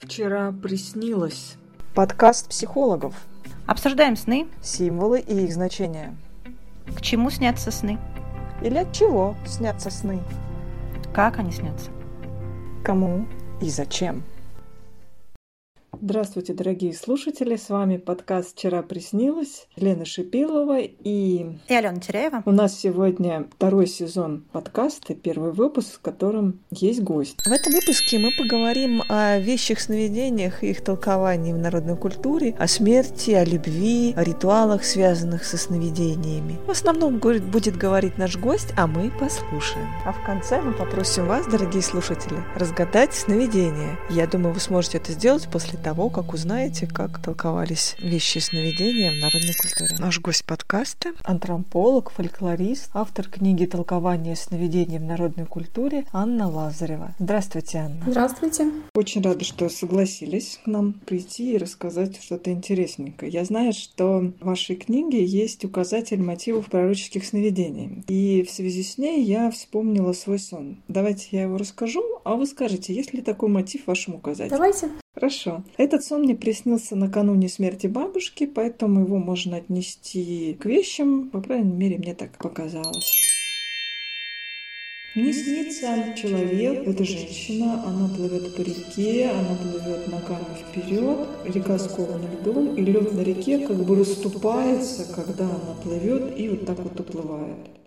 Вчера приснилось. Подкаст психологов. Обсуждаем сны. Символы и их значения. К чему снятся сны? Или от чего снятся сны? Как они снятся? Кому и зачем? Здравствуйте, дорогие слушатели! С вами подкаст «Вчера приснилось» Лена Шипилова и... И Алена Теряева. У нас сегодня второй сезон подкаста, первый выпуск, в котором есть гость. В этом выпуске мы поговорим о вещих сновидениях и их толковании в народной культуре, о смерти, о любви, о ритуалах, связанных со сновидениями. В основном будет говорить наш гость, а мы послушаем. А в конце мы попросим вас, дорогие слушатели, разгадать сновидение. Я думаю, вы сможете это сделать после того, того, как узнаете, как толковались вещи сновидения в народной культуре. Наш гость подкаста – антрополог, фольклорист, автор книги «Толкование сновидений в народной культуре» Анна Лазарева. Здравствуйте, Анна. Здравствуйте. Очень рада, что согласились к нам прийти и рассказать что-то интересненькое. Я знаю, что в вашей книге есть указатель мотивов пророческих сновидений. И в связи с ней я вспомнила свой сон. Давайте я его расскажу, а вы скажете, есть ли такой мотив в вашем указателе? Давайте. Хорошо. Этот сон мне приснился накануне смерти бабушки, поэтому его можно отнести к вещам. По крайней мере, мне так показалось. Мне снится человек, это женщина, она плывет по реке, она плывет ногами вперед, река скована льдом, и лед на реке как бы расступается, когда она плывет, и вот так вот уплывает.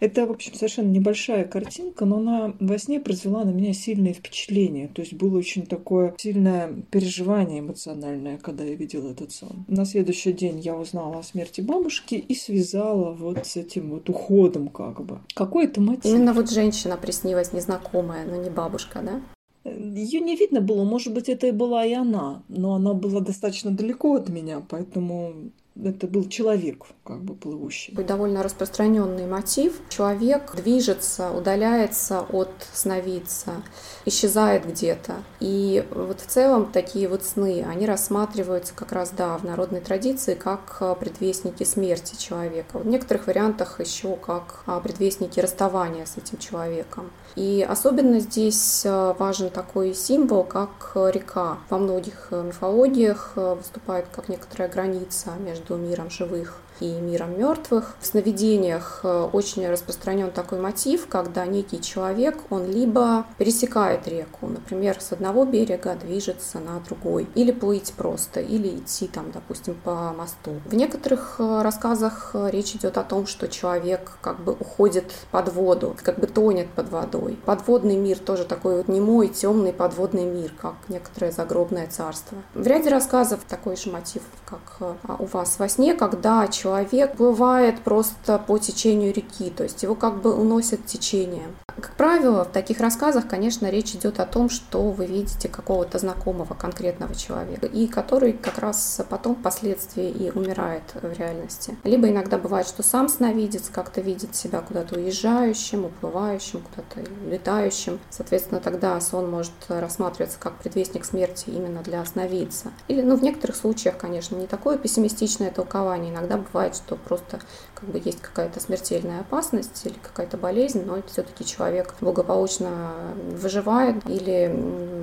Это, в общем, совершенно небольшая картинка, но она во сне произвела на меня сильное впечатление. То есть было очень такое сильное переживание эмоциональное, когда я видела этот сон. На следующий день я узнала о смерти бабушки и связала вот с этим вот уходом как бы. Какой это мотив? Именно вот женщина приснилась незнакомая, но не бабушка, да? Ее не видно было, может быть, это и была и она, но она была достаточно далеко от меня, поэтому это был человек, как бы плывущий. Довольно распространенный мотив. Человек движется, удаляется от сновидца, исчезает где-то. И вот в целом такие вот сны, они рассматриваются как раз, да, в народной традиции как предвестники смерти человека. В некоторых вариантах еще как предвестники расставания с этим человеком. И особенно здесь важен такой символ, как река. Во многих мифологиях выступает как некоторая граница между миром живых и миром мертвых. В сновидениях э, очень распространен такой мотив, когда некий человек, он либо пересекает реку, например, с одного берега движется на другой, или плыть просто, или идти там, допустим, по мосту. В некоторых э, рассказах э, речь идет о том, что человек как бы уходит под воду, как бы тонет под водой. Подводный мир тоже такой вот немой, темный подводный мир, как некоторое загробное царство. В ряде рассказов такой же мотив, как у вас во сне, когда человек человек бывает просто по течению реки, то есть его как бы уносят течением. Как правило, в таких рассказах, конечно, речь идет о том, что вы видите какого-то знакомого конкретного человека, и который как раз потом впоследствии и умирает в реальности. Либо иногда бывает, что сам сновидец как-то видит себя куда-то уезжающим, уплывающим, куда-то летающим. Соответственно, тогда сон может рассматриваться как предвестник смерти именно для сновидца. Или, ну, в некоторых случаях, конечно, не такое пессимистичное толкование. Иногда бывает, что просто как бы есть какая-то смертельная опасность или какая-то болезнь, но все-таки человек благополучно выживает или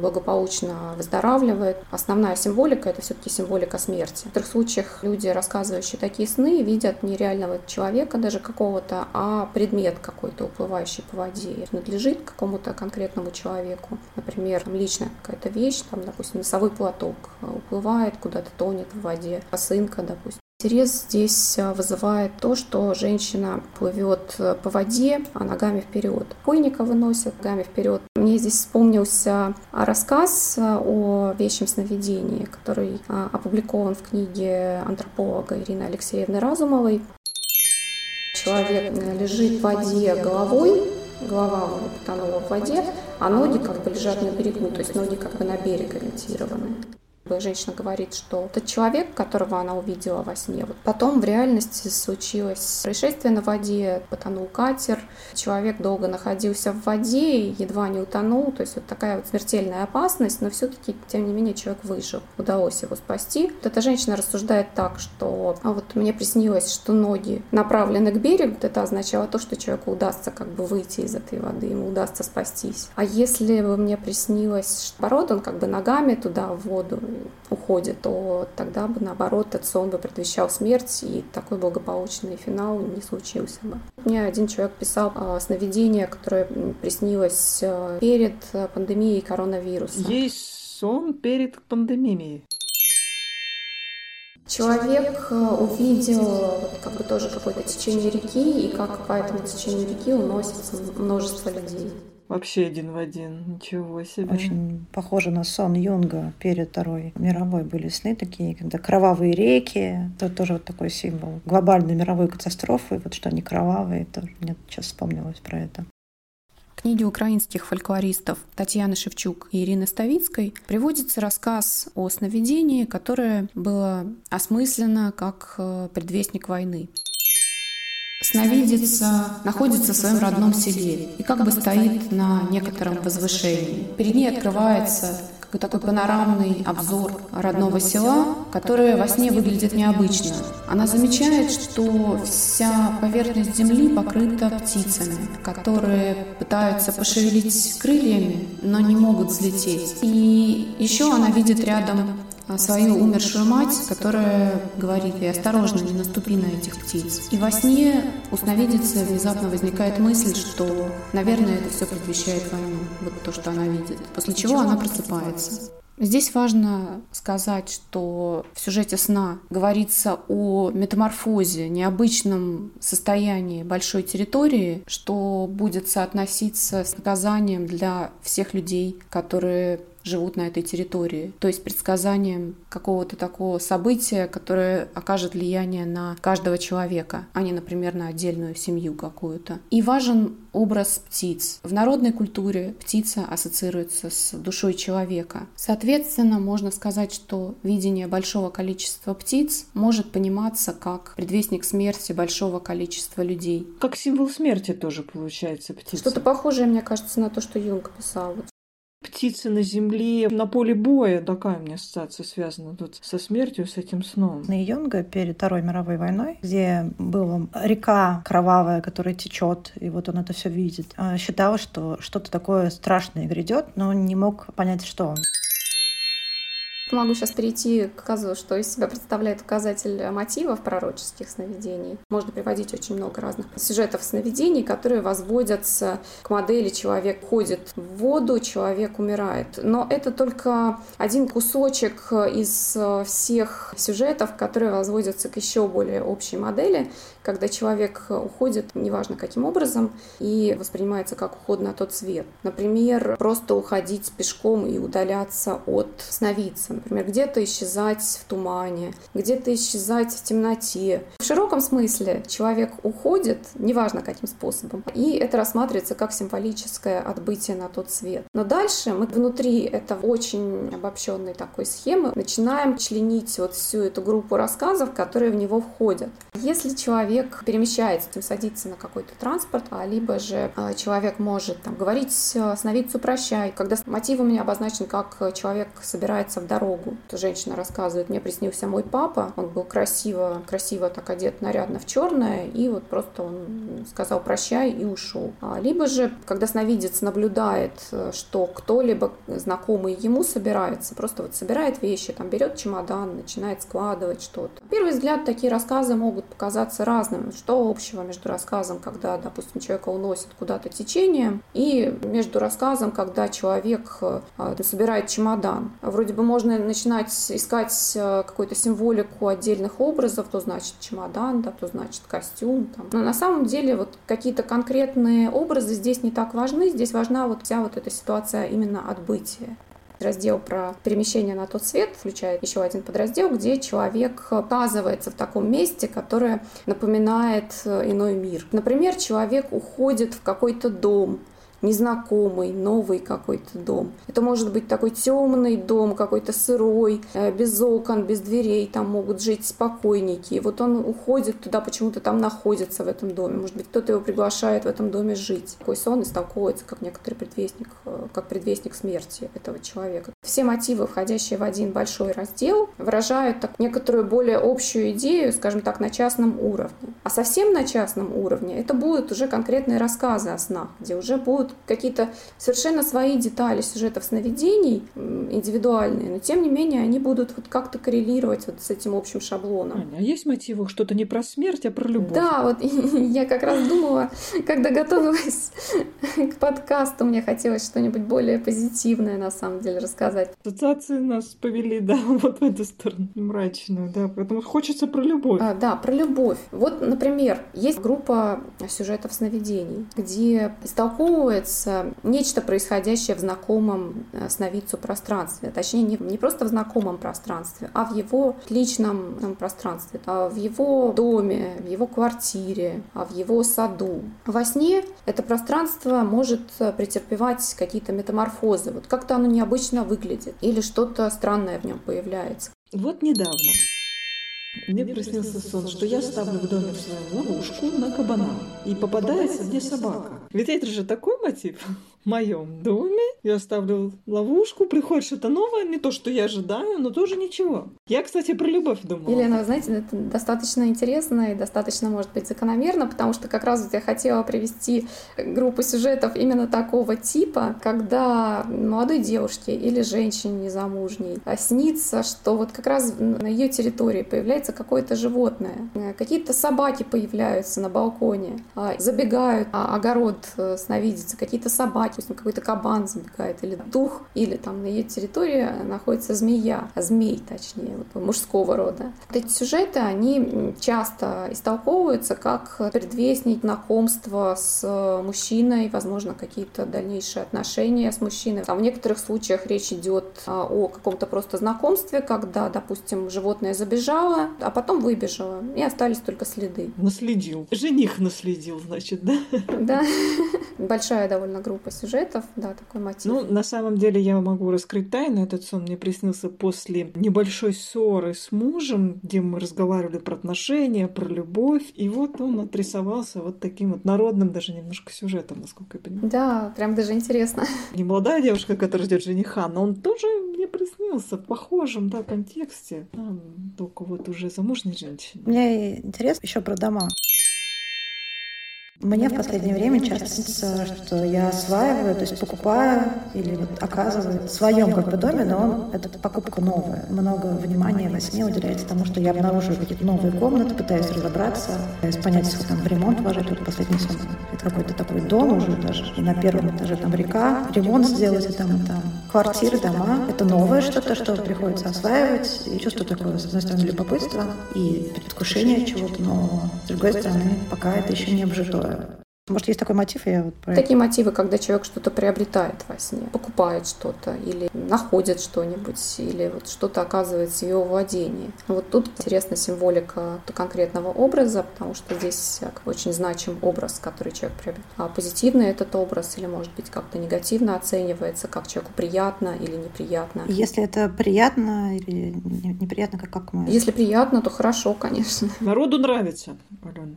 благополучно выздоравливает. Основная символика – это все-таки символика смерти. В некоторых случаях люди, рассказывающие такие сны, видят не реального человека даже какого-то, а предмет какой-то, уплывающий по воде. Надлежит какому-то конкретному человеку. Например, личная какая-то вещь, там, допустим, носовой платок уплывает, куда-то тонет в воде, косынка, допустим. Интерес здесь а, вызывает то, что женщина плывет э, по воде, а ногами вперед. Пойника выносят ногами вперед. Мне здесь вспомнился рассказ а, о вещем сновидении, который а, опубликован в книге антрополога Ирины Алексеевны Разумовой. Человек э, лежит в воде головой, голова потонула в воде, а ноги как бы лежат на берегу, то есть ноги как бы на берег ориентированы. Женщина говорит, что тот человек, которого она увидела во сне, вот потом в реальности случилось происшествие на воде, потонул катер, человек долго находился в воде и едва не утонул, то есть вот такая вот смертельная опасность, но все-таки, тем не менее, человек выжил, удалось его спасти. Вот эта женщина рассуждает так, что а вот мне приснилось, что ноги направлены к берегу, это означало то, что человеку удастся как бы выйти из этой воды, ему удастся спастись. А если бы мне приснилось, что наоборот, он как бы ногами туда в воду уходит, то тогда бы, наоборот, этот сон бы предвещал смерть, и такой благополучный финал не случился бы. Мне один человек писал э, сновидение, которое приснилось э, перед пандемией коронавируса. Есть сон перед пандемией. Человек э, увидел как бы тоже какое-то течение реки, и как по этому течению реки уносится множество людей. Вообще один в один, ничего себе. Очень похоже на сон Юнга перед Второй мировой были сны такие, когда кровавые реки, это тоже вот такой символ глобальной мировой катастрофы, вот что они кровавые, тоже мне сейчас вспомнилось про это. В книге украинских фольклористов Татьяны Шевчук и Ирины Ставицкой приводится рассказ о сновидении, которое было осмыслено как э, предвестник войны. Сновидица находится в своем родном селе и как бы стоит на некотором возвышении. Перед ней открывается какой такой панорамный обзор родного села, которое во сне выглядит необычно. Она замечает, что вся поверхность земли покрыта птицами, которые пытаются пошевелить крыльями, но не могут взлететь. И еще она видит рядом свою умершую мать, которая говорит ей «осторожно, не наступи на этих птиц». И во сне у сновидицы внезапно возникает мысль, что, наверное, это все предвещает войну, вот то, что она видит. После чего она просыпается. Здесь важно сказать, что в сюжете сна говорится о метаморфозе, необычном состоянии большой территории, что будет соотноситься с наказанием для всех людей, которые живут на этой территории. То есть предсказанием какого-то такого события, которое окажет влияние на каждого человека, а не, например, на отдельную семью какую-то. И важен образ птиц. В народной культуре птица ассоциируется с душой человека. Соответственно, можно сказать, что видение большого количества птиц может пониматься как предвестник смерти большого количества людей. Как символ смерти тоже получается птица. Что-то похожее, мне кажется, на то, что Юнг писал. Птицы на земле, на поле боя. Такая у меня ассоциация связана тут со смертью, с этим сном. На Юнга перед Второй мировой войной, где была река кровавая, которая течет, и вот он это все видит, а, считал, что что-то такое страшное грядет, но не мог понять, что. Могу сейчас перейти к указу, что из себя представляет указатель мотивов пророческих сновидений. Можно приводить очень много разных сюжетов сновидений, которые возводятся к модели «человек ходит в воду, человек умирает». Но это только один кусочек из всех сюжетов, которые возводятся к еще более общей модели, когда человек уходит, неважно каким образом, и воспринимается как уход на тот свет. Например, просто уходить пешком и удаляться от сновидца. Например, где-то исчезать в тумане, где-то исчезать в темноте. В широком смысле человек уходит, неважно каким способом, и это рассматривается как символическое отбытие на тот свет. Но дальше мы внутри этого очень обобщенной такой схемы начинаем членить вот всю эту группу рассказов, которые в него входят. Если человек человек перемещается, садится на какой-то транспорт, а либо же а, человек может там, говорить сновидцу прощай. Когда мотив у меня обозначен, как человек собирается в дорогу, то женщина рассказывает, мне приснился мой папа, он был красиво, красиво так одет нарядно в черное, и вот просто он сказал прощай и ушел. А, либо же, когда сновидец наблюдает, что кто-либо знакомый ему собирается, просто вот собирает вещи, там берет чемодан, начинает складывать что-то. Первый взгляд такие рассказы могут показаться разными, разным. Что общего между рассказом, когда, допустим, человека уносит куда-то течением, и между рассказом, когда человек э, собирает чемодан. Вроде бы можно начинать искать э, какую-то символику отдельных образов, то значит чемодан, да, то значит костюм. Там. Но на самом деле вот какие-то конкретные образы здесь не так важны, здесь важна вот вся вот эта ситуация именно отбытия. Раздел про перемещение на тот свет включает еще один подраздел, где человек оказывается в таком месте, которое напоминает э, иной мир. Например, человек уходит в какой-то дом, незнакомый, новый какой-то дом. Это может быть такой темный дом, какой-то сырой, э, без окон, без дверей, там могут жить спокойники. И вот он уходит туда, почему-то там находится в этом доме. Может быть, кто-то его приглашает в этом доме жить. Такой сон истолковывается как некоторый предвестник, э, как предвестник смерти этого человека. Все мотивы, входящие в один большой раздел, выражают так некоторую более общую идею, скажем так, на частном уровне. А совсем на частном уровне это будут уже конкретные рассказы о снах, где уже будут какие-то совершенно свои детали сюжетов сновидений, индивидуальные, но тем не менее они будут вот как-то коррелировать вот с этим общим шаблоном. Аня, а есть мотивы что-то не про смерть, а про любовь? Да, вот я как раз думала, когда готовилась к подкасту, мне хотелось что-нибудь более позитивное на самом деле рассказать. Ассоциации нас повели, да, вот в эту сторону мрачную, да, поэтому хочется про любовь. А, да, про любовь. Вот, например, есть группа сюжетов сновидений, где истолковывается нечто происходящее в знакомом э, сновидцу пространстве. Точнее, не, не просто в знакомом пространстве, а в его личном пространстве, а в его доме, в его квартире, а в его саду. Во сне это пространство может претерпевать какие-то метаморфозы. Вот как-то оно необычно выглядит или что-то странное в нем появляется. Вот недавно мне приснился сон, что я ставлю в доме в своем ловушку на кабана, и попадается мне собака. Ведь это же такой мотив в моем доме. Я ставлю ловушку, приходит что-то новое, не то, что я ожидаю, но тоже ничего. Я, кстати, про любовь думала. Елена, вы знаете, это достаточно интересно и достаточно, может быть, закономерно, потому что как раз вот я хотела привести группу сюжетов именно такого типа, когда молодой девушке или женщине незамужней снится, что вот как раз на ее территории появляется какое-то животное. Какие-то собаки появляются на балконе, а, забегают, а огород э, сновидится, какие-то собаки, какой-то кабан забегает, или дух, или там на ее территории находится змея, змей точнее, вот, мужского рода. Вот эти сюжеты, они часто истолковываются как предвестник знакомства с мужчиной, возможно, какие-то дальнейшие отношения с мужчиной. Там в некоторых случаях речь идет а, о каком-то просто знакомстве, когда, допустим, животное забежало, а потом выбежала, и остались только следы. Наследил. Жених наследил, значит, да? Да. Большая довольно группа сюжетов, да, такой мотив. Ну, на самом деле я могу раскрыть тайну. Этот сон мне приснился после небольшой ссоры с мужем, где мы разговаривали про отношения, про любовь. И вот он отрисовался вот таким вот народным даже немножко сюжетом, насколько я понимаю. Да, прям даже интересно. Не молодая девушка, которая ждет жениха, но он тоже мне приснился в похожем, да, контексте. Там, только вот уже замужней женщине. Мне интересно еще про дома. Мне в последнее время часто снится, что я осваиваю, то есть покупаю или вот оказываю в своем как бы доме, но это покупка новая. Много внимания во сне уделяется тому, что я обнаруживаю какие-то новые комнаты, пытаюсь разобраться, пытаюсь понять, сколько там в ремонт вложить. Вот последний сон. Это какой-то такой дом уже даже. И на первом этаже там река, ремонт сделать и там, и там. Квартиры, дома. Это новое что-то, что приходится осваивать. И чувствую такое, с одной стороны, любопытство и предвкушение чего-то нового. С другой стороны, пока это еще не может, есть такой мотив? Я вот про Такие мотивы, когда человек что-то приобретает во сне, покупает что-то, или находит что-нибудь, или вот что-то оказывается в его владении. Вот тут интересна символика конкретного образа, потому что здесь очень значим образ, который человек приобретает. А позитивный этот образ, или, может быть, как-то негативно оценивается, как человеку приятно или неприятно. Если это приятно или неприятно, как, как мы? Если приятно, то хорошо, конечно. Народу нравится, Алена.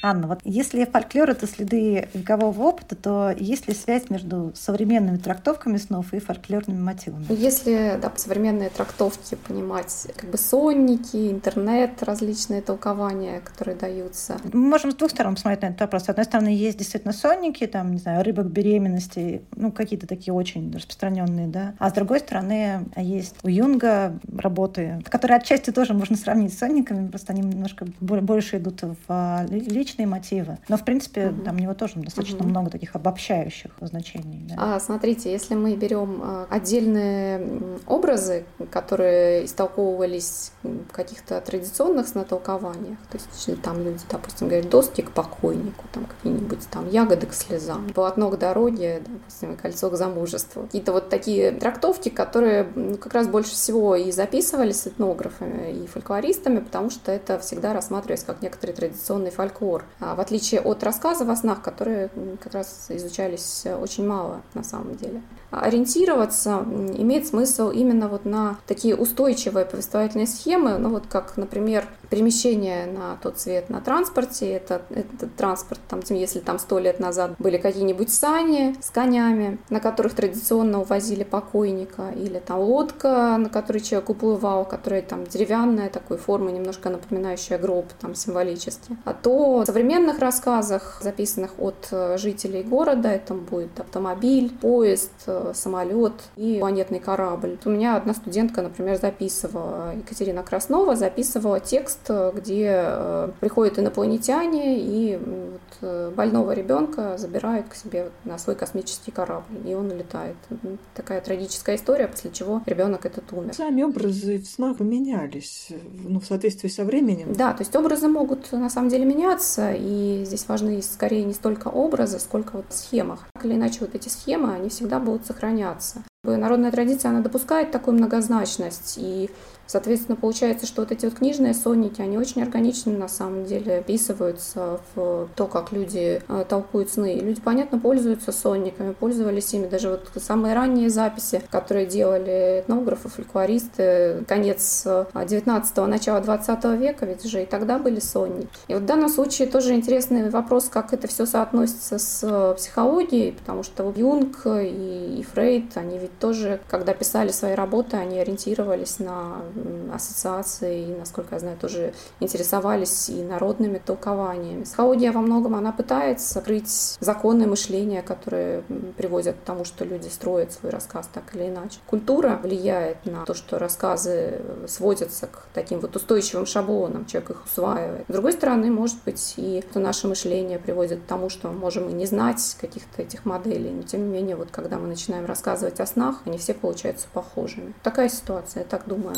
Анна, вот если фольклор — это следы векового опыта, то есть ли связь между современными трактовками снов и фольклорными мотивами? Если да, современные трактовки понимать, как бы сонники, интернет, различные толкования, которые даются. Мы можем с двух сторон посмотреть на этот вопрос. С одной стороны, есть действительно сонники, там, не знаю, рыбок беременности, ну, какие-то такие очень распространенные, да. А с другой стороны, есть у Юнга работы, которые отчасти тоже можно сравнить с сонниками, просто они немножко больше идут в а, личность личные мотивы. Но, в принципе, угу. там у него тоже достаточно угу. много таких обобщающих значений. Да. А, смотрите, если мы берем а, отдельные образы, которые истолковывались в каких-то традиционных снотолкованиях, то есть там люди, допустим, говорят, доски к покойнику, там какие-нибудь там ягоды к слезам, полотно к дороге, допустим, кольцо к замужеству. Какие-то вот такие трактовки, которые ну, как раз больше всего и записывались этнографами, и фольклористами, потому что это всегда рассматривается как некоторый традиционный фольклор пор, а в отличие от рассказов о снах, которые как раз изучались очень мало на самом деле. Ориентироваться имеет смысл именно вот на такие устойчивые повествовательные схемы, ну вот как, например, перемещение на тот цвет на транспорте, это, этот транспорт, там, если там сто лет назад были какие-нибудь сани с конями, на которых традиционно увозили покойника, или там лодка, на которой человек уплывал, которая там деревянная такой формы, немножко напоминающая гроб там символически. А то в современных рассказах, записанных от э, жителей города, это будет автомобиль, поезд, самолет и планетный корабль. У меня одна студентка, например, записывала, Екатерина Краснова записывала текст, где э, приходят инопланетяне и вот э, больного ребенка забирают к себе на свой космический корабль, и он улетает. Такая трагическая история, после чего ребенок этот умер. Сами образы в снах менялись, ну, в соответствии со временем. Да, то есть образы могут на самом деле меняться, и здесь важны скорее не столько образы, сколько вот схемах. Так или иначе, вот эти схемы, они всегда будут сохраняться. Народная традиция, она допускает такую многозначность, и Соответственно, получается, что вот эти вот книжные сонники, они очень органично на самом деле описываются в то, как люди э, толкуют сны. И люди, понятно, пользуются сонниками, пользовались ими. Даже вот самые ранние записи, которые делали этнографы, фольклористы, конец 19-го, начало 20 века, ведь уже и тогда были сонники. И вот в данном случае тоже интересный вопрос, как это все соотносится с психологией, потому что Юнг и Фрейд, они ведь тоже, когда писали свои работы, они ориентировались на ассоциации, насколько я знаю, тоже интересовались и народными толкованиями. Психология во многом, она пытается открыть законы мышления, которые приводят к тому, что люди строят свой рассказ так или иначе. Культура влияет на то, что рассказы сводятся к таким вот устойчивым шаблонам, человек их усваивает. С другой стороны, может быть, и наше мышление приводит к тому, что мы можем и не знать каких-то этих моделей, но тем не менее, вот когда мы начинаем рассказывать о снах, они все получаются похожими. Такая ситуация, я так думаю.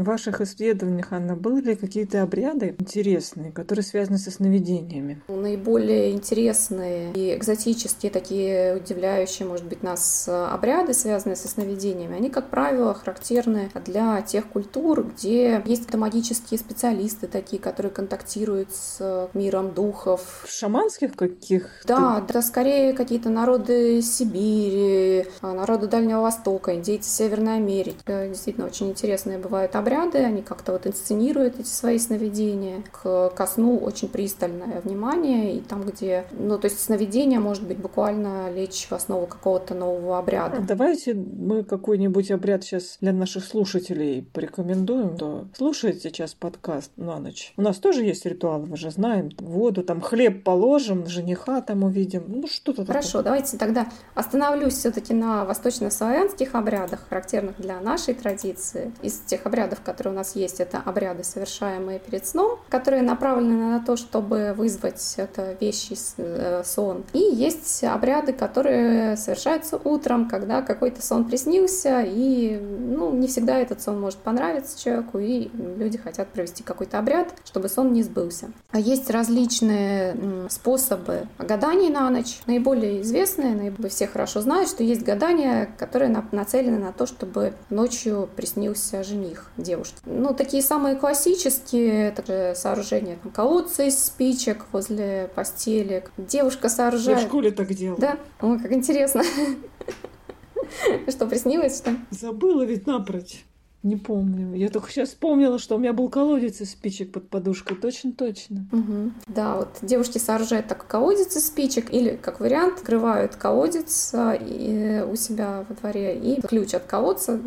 В ваших исследованиях, Анна, были ли какие-то обряды интересные, которые связаны со сновидениями? Наиболее интересные и экзотические, такие удивляющие, может быть, нас обряды, связанные со сновидениями, они, как правило, характерны для тех культур, где есть магические специалисты такие, которые контактируют с миром духов. Шаманских каких? Да, это скорее какие-то народы Сибири, народы Дальнего Востока, индейцы Северной Америки. Действительно, очень интересные бывают обряды, они как-то вот инсценируют эти свои сновидения. К, ко сну очень пристальное внимание, и там, где, ну, то есть сновидение может быть буквально лечь в основу какого-то нового обряда. А давайте мы какой-нибудь обряд сейчас для наших слушателей порекомендуем. То слушает сейчас подкаст на ночь. У нас тоже есть ритуалы, мы же знаем. Воду, там хлеб положим, жениха там увидим. Ну, что-то Хорошо, такое. давайте тогда остановлюсь все-таки на восточнославянских обрядах, характерных для нашей традиции. Из тех обрядов, которые у нас есть, это обряды, совершаемые перед сном, которые направлены на то, чтобы вызвать это вещий э, сон. И есть обряды, которые совершаются утром, когда какой-то сон приснился, и ну, не всегда этот сон может понравиться человеку, и люди хотят провести какой-то обряд, чтобы сон не сбылся. А есть различные способы гаданий на ночь. Наиболее известные, наиболее все хорошо знают, что есть гадания, которые нацелены на то, чтобы ночью приснился жених девушки. Ну, такие самые классические, это же сооружение там, колодца из спичек возле постели. Девушка сооружает... Я в школе так делала. Да? Ой, как интересно. Что, приснилось, что? Забыла ведь напрочь. Не помню. Я только сейчас вспомнила, что у меня был колодец из спичек под подушкой. Точно-точно. Угу. Да, вот девушки сооружают такой колодец из спичек или, как вариант, открывают колодец а, и, у себя во дворе и ключ от колодца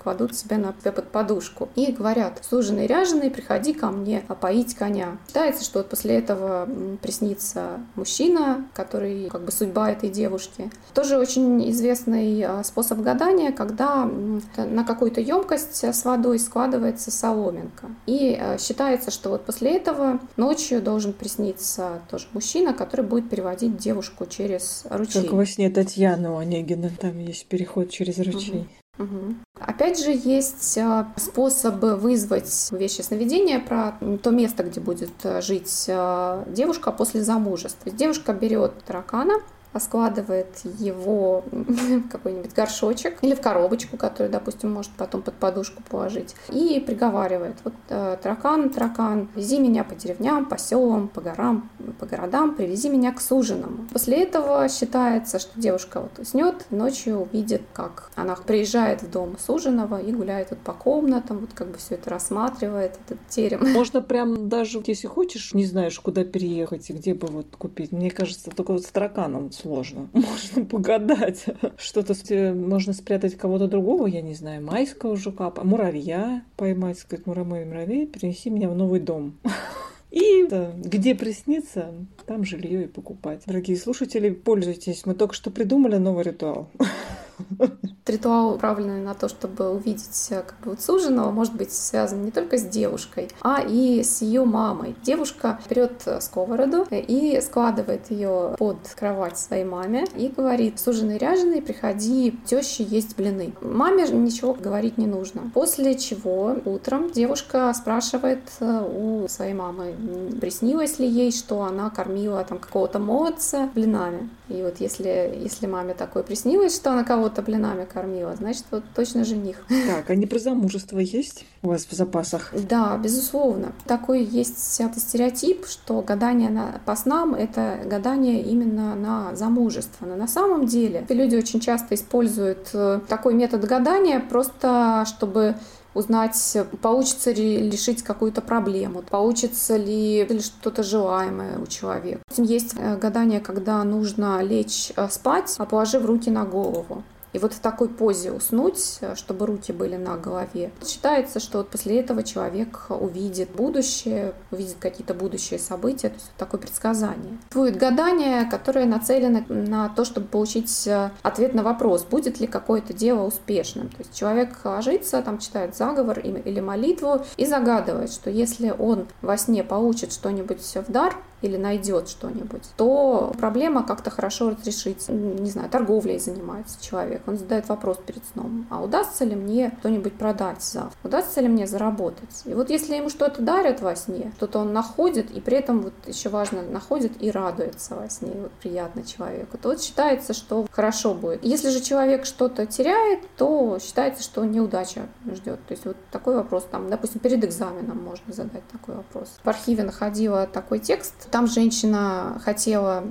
кладут себе на под подушку. И говорят, служенный ряженый, приходи ко мне опоить коня. Считается, что вот после этого приснится мужчина, который как бы судьба этой девушки. Тоже очень известный а, способ гадания, когда на какую-то емкость с водой складывается соломинка. И э, считается, что вот после этого ночью должен присниться тоже мужчина, который будет переводить девушку через ручей. Как во сне Татьяны у Онегина, там есть переход через ручей. Угу. Угу. Опять же, есть э, способы вызвать вещи сновидения про то место, где будет э, жить девушка после замужества. девушка берет таракана, складывает его в какой-нибудь горшочек или в коробочку, которую, допустим, может потом под подушку положить, и приговаривает, вот э, таракан, таракан, вези меня по деревням, по селам, по горам, по городам, привези меня к суженому. После этого считается, что девушка вот уснет, ночью увидит, как она приезжает в дом суженого и гуляет вот по комнатам, вот как бы все это рассматривает, этот терем. Можно прям даже, если хочешь, не знаешь, куда переехать и где бы вот купить. Мне кажется, только вот с тараканом сложно. Можно погадать. Что-то можно спрятать кого-то другого, я не знаю, майского жука, муравья поймать, сказать, муравей, муравей, перенеси меня в новый дом. И да, где приснится, там жилье и покупать. Дорогие слушатели, пользуйтесь. Мы только что придумали новый ритуал. Ритуал, направленный на то, чтобы увидеть э, как бы вот суженого, может быть связан не только с девушкой, а и с ее мамой. Девушка берет э, сковороду и складывает ее под кровать своей маме и говорит, суженый ряженый, приходи, теще есть блины. Маме ничего говорить не нужно. После чего утром девушка спрашивает э, у своей мамы, приснилось ли ей, что она кормила там какого-то молодца блинами. И вот если, если маме такое приснилось, что она кого-то блинами кормила, значит, вот точно жених. Так, а не про замужество есть у вас в запасах? Да, безусловно. Такой есть стереотип, что гадание на, по снам — это гадание именно на замужество. Но на самом деле люди очень часто используют э, такой метод гадания просто, чтобы узнать, получится ли решить какую-то проблему, получится ли, что-то желаемое у человека. Есть э, гадание, когда нужно лечь э, спать, а положив руки на голову. И вот в такой позе уснуть, э, чтобы руки были на голове. Считается, что вот после этого человек увидит будущее, увидит какие-то будущие события, то есть вот такое предсказание. Будет гадание, которое нацелено на то, чтобы получить э, ответ на вопрос, будет ли какое-то дело успешным. То есть человек ложится, там читает заговор или молитву и загадывает, что если он во сне получит что-нибудь в дар, или найдет что-нибудь, то проблема как-то хорошо разрешится. Не знаю, торговлей занимается человек, он задает вопрос перед сном, а удастся ли мне что-нибудь продать завтра? Удастся ли мне заработать? И вот если ему что-то дарят во сне, что-то он находит, и при этом вот еще важно, находит и радуется во сне, вот приятно человеку, то вот считается, что хорошо будет. Если же человек что-то теряет, то считается, что неудача ждет. То есть вот такой вопрос, там, допустим, перед экзаменом можно задать такой вопрос. В архиве находила такой текст, там женщина хотела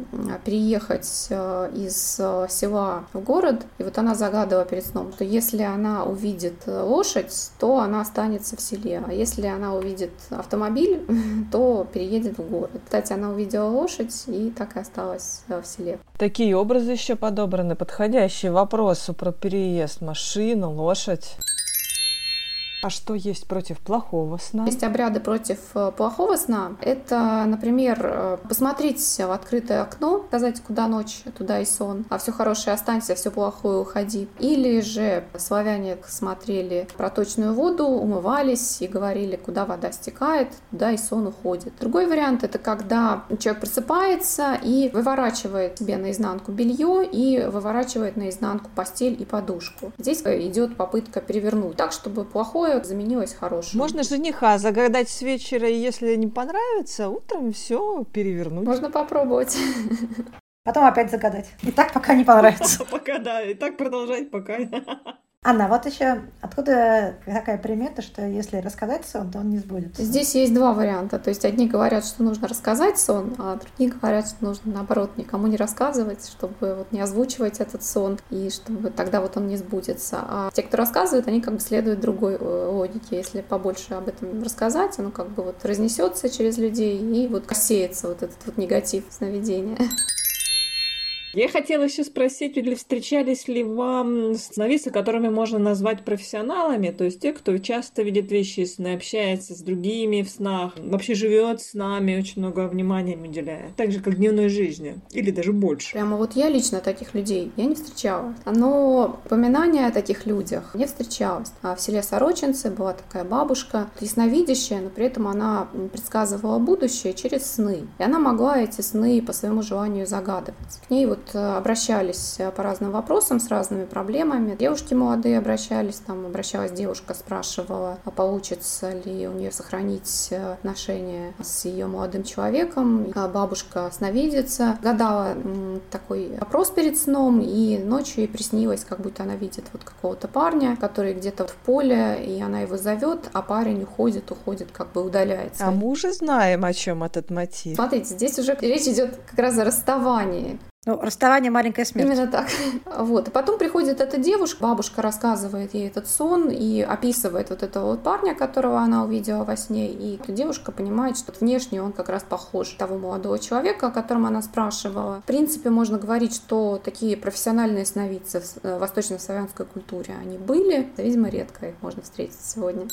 переехать э, из э, села в город, и вот она загадывала перед сном, что если она увидит лошадь, то она останется в селе, а если она увидит автомобиль, то переедет в город. Кстати, она увидела лошадь и так и осталась э, в селе. Такие образы еще подобраны, подходящие вопросу про переезд, машину, лошадь. А что есть против плохого сна? Есть обряды против э, плохого сна. Это, например, э, посмотреть в открытое окно, сказать, куда ночь, туда и сон, а все хорошее останься, все плохое уходи. Или же славяне смотрели проточную воду, умывались и говорили, куда вода стекает, туда и сон уходит. Другой вариант это когда человек просыпается и выворачивает себе наизнанку белье и выворачивает наизнанку постель и подушку. Здесь идет попытка перевернуть так, чтобы плохое плохое заменилось хорошим. Можно жениха загадать с вечера, и если не понравится, утром все перевернуть. Можно попробовать. Потом опять загадать. И так пока не понравится. Пока, да, и так продолжать пока. Анна, вот еще откуда такая примета, что если рассказать сон, то он не сбудется? Здесь есть два варианта. То есть одни говорят, что нужно рассказать сон, а другие говорят, что нужно наоборот никому не рассказывать, чтобы вот не озвучивать этот сон, и чтобы тогда вот он не сбудется. А те, кто рассказывает, они как бы следуют другой э, логике. Если побольше об этом рассказать, оно как бы вот разнесется через людей и вот рассеется вот этот вот негатив сновидения. Я хотела еще спросить, или встречались ли вам сновидцы, которыми можно назвать профессионалами, то есть те, кто часто видит вещи сны, общается с другими в снах, вообще живет с нами, очень много внимания им уделяет, так же, как дневной жизни, или даже больше. Прямо вот я лично таких людей я не встречала, но упоминания о таких людях не встречалось. А в селе Сорочинцы была такая бабушка, ясновидящая, но при этом она предсказывала будущее через сны, и она могла эти сны по своему желанию загадывать. К ней вот вот обращались по разным вопросам, с разными проблемами. Девушки молодые обращались, там обращалась девушка, спрашивала, а получится ли у нее сохранить отношения с ее молодым человеком. А бабушка сновидится, гадала такой вопрос перед сном, и ночью ей приснилось, как будто она видит вот какого-то парня, который где-то в поле, и она его зовет, а парень уходит, уходит, как бы удаляется. А мы уже знаем, о чем этот мотив. Смотрите, здесь уже речь идет как раз о расставании. Ну, расставание маленькая смерть. Именно так. Вот. И потом приходит эта девушка, бабушка рассказывает ей этот сон и описывает вот этого вот парня, которого она увидела во сне. И девушка понимает, что внешне он как раз похож того молодого человека, о котором она спрашивала. В принципе, можно говорить, что такие профессиональные сновидцы в э, восточнославянской культуре они были. Видимо, редко их можно встретить сегодня.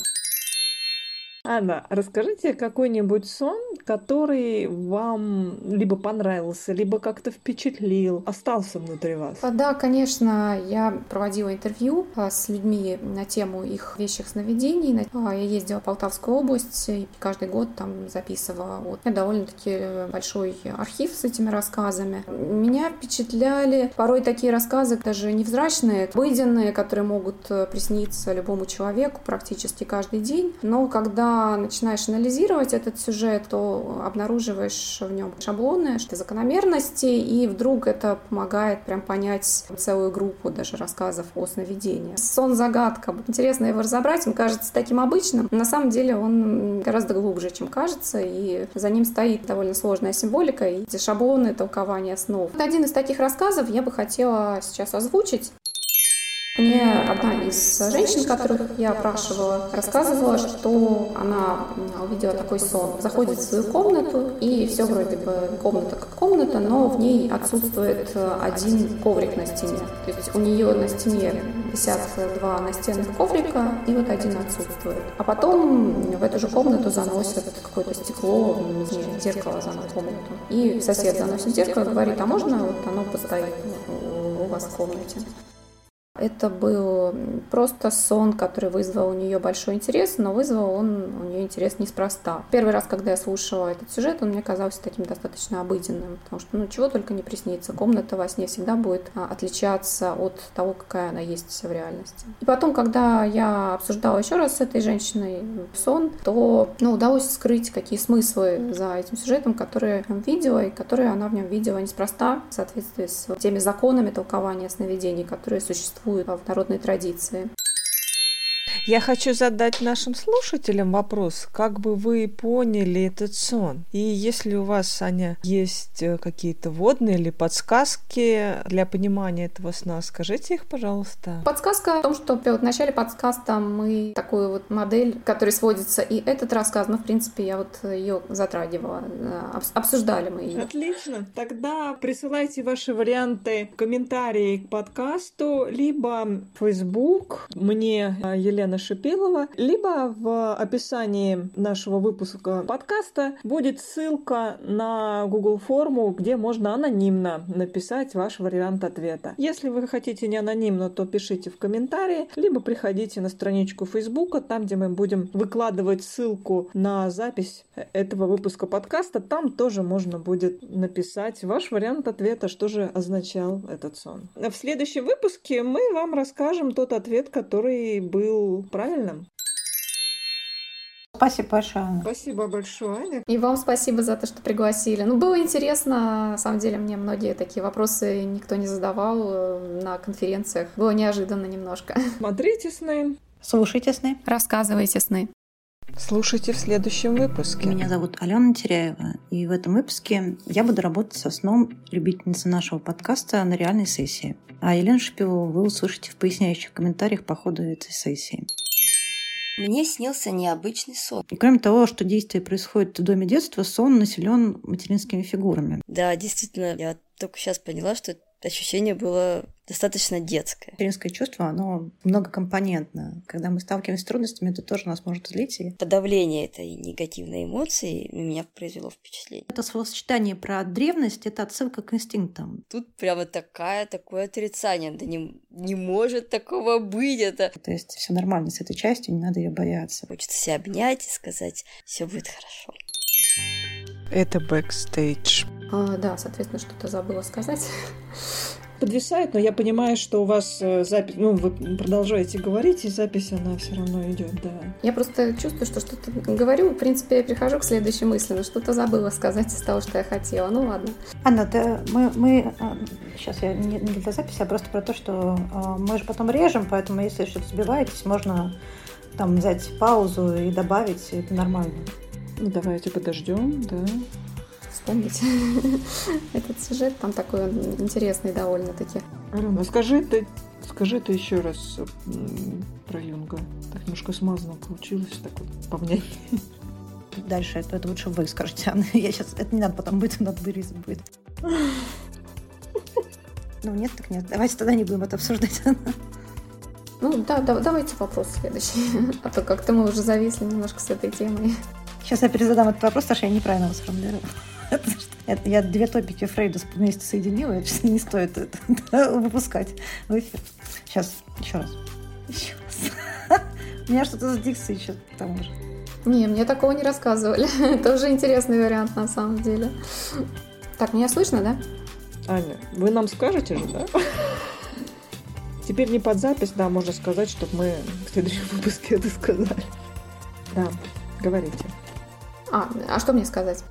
Анна, расскажите какой-нибудь сон, который вам либо понравился, либо как-то впечатлил, остался внутри вас. Да, конечно, я проводила интервью а, с людьми на тему их вещих сновидений. А, я ездила в Полтавскую область и каждый год там записывала. Вот. У меня довольно-таки большой архив с этими рассказами. Меня впечатляли порой такие рассказы, даже невзрачные, обыденные, которые могут э, присниться любому человеку практически каждый день. Но когда начинаешь анализировать этот сюжет, то обнаруживаешь в нем шаблоны, закономерности, и вдруг это помогает прям понять целую группу даже рассказов о сновидении. Сон-загадка. Интересно его разобрать, он кажется таким обычным, на самом деле он гораздо глубже, чем кажется, и за ним стоит довольно сложная символика и эти шаблоны толкования снов. Один из таких рассказов я бы хотела сейчас озвучить. Мне одна из женщин, которых я опрашивала, рассказывала, что она увидела такой сон. Заходит в свою комнату, и все вроде бы комната как комната, но в ней отсутствует один коврик на стене. То есть у нее на стене висят два настенных коврика, и вот один отсутствует. А потом в эту же комнату заносят какое-то стекло, не, зеркало заносят комнату. И сосед заносит зеркало говорит, а можно вот оно постоит у вас в комнате? Это был просто сон, который вызвал у нее большой интерес, но вызвал он у нее интерес неспроста. Первый раз, когда я слушала этот сюжет, он мне казался таким достаточно обыденным, потому что ну чего только не приснится. Комната во сне всегда будет а, отличаться от того, какая она есть в реальности. И потом, когда я обсуждала еще раз с этой женщиной сон, то ну, удалось скрыть, какие смыслы за этим сюжетом, которые я видела, и которые она в нем видела неспроста в соответствии с теми законами толкования сновидений, которые существуют существует в народной традиции. Я хочу задать нашим слушателям вопрос, как бы вы поняли этот сон? И если у вас, Саня, есть э, какие-то водные или подсказки для понимания этого сна, скажите их, пожалуйста. Подсказка в том, что в начале подскаста мы такую вот модель, которая сводится и этот рассказ, но в принципе я вот ее затрагивала, э, обсуждали мы ее. Отлично. Тогда присылайте ваши варианты в комментарии к подкасту, либо в Facebook. Мне э, Елена Елена Шипилова, либо в описании нашего выпуска подкаста будет ссылка на Google форму, где можно анонимно написать ваш вариант ответа. Если вы хотите не анонимно, то пишите в комментарии, либо приходите на страничку Фейсбука, там, где мы будем выкладывать ссылку на запись этого выпуска подкаста, там тоже можно будет написать ваш вариант ответа, что же означал этот сон. В следующем выпуске мы вам расскажем тот ответ, который был правильным. Спасибо большое, Аня. Спасибо большое, Аня. И вам спасибо за то, что пригласили. Ну, было интересно. На самом деле, мне многие такие вопросы никто не задавал э, на конференциях. Было неожиданно немножко. Смотрите сны. Слушайте сны. Рассказывайте сны. Слушайте в следующем выпуске. Меня зовут Алена Теряева, и в этом выпуске я буду работать со сном любительницы нашего подкаста на реальной сессии. А Елену Шпилову вы услышите в поясняющих комментариях по ходу этой сессии. Мне снился необычный сон. И кроме того, что действие происходит в доме детства, сон населен материнскими фигурами. Да, действительно, я только сейчас поняла, что ощущение было достаточно детское. Материнское чувство, оно многокомпонентно. Когда мы сталкиваемся с трудностями, это тоже нас может злить. И... Подавление этой негативной эмоции меня произвело впечатление. Это словосочетание про древность, это отсылка к инстинктам. Тут прямо такая, такое отрицание. Да не, не может такого быть. Это... То есть все нормально с этой частью, не надо ее бояться. Хочется себя обнять и сказать, все будет хорошо. Это бэкстейдж. А, да, соответственно, что-то забыла сказать. Подвисает, но я понимаю, что у вас э, запись, ну, вы продолжаете говорить, и запись, она все равно идет, да. Я просто чувствую, что что-то говорю, в принципе, я перехожу к следующей мысли, но что-то забыла сказать из того, что я хотела. Ну ладно. Анна, да, мы, мы сейчас я не, не для записи, а просто про то, что э, мы же потом режем, поэтому если что-то сбиваетесь, можно там взять паузу и добавить, это нормально. Ну, давайте подождем, да вспомнить этот сюжет. Там такой он интересный довольно-таки. Алена, скажи ты, скажи ты еще раз про Юнга. Так немножко смазано получилось, так вот повнять. Дальше это, это лучше вы скажете, Анна. Я сейчас, это не надо потом будет, надо вырезать будет. Ну нет, так нет. Давайте тогда не будем это обсуждать. Ну да, да, давайте вопрос следующий. А то как-то мы уже зависли немножко с этой темой. Сейчас я перезадам этот вопрос, потому что я неправильно его сформулировала. Я две топики Фрейда вместе соединила, это не стоит это выпускать в эфир. Сейчас, еще раз. Еще раз. У меня что-то с дикцией еще к тому же. Не, мне такого не рассказывали. Это уже интересный вариант на самом деле. Так, меня слышно, да? Аня, вы нам скажете же, да? Теперь не под запись, да, можно сказать, чтобы мы в следующем выпуске это сказали. Да, говорите. А, а что мне сказать?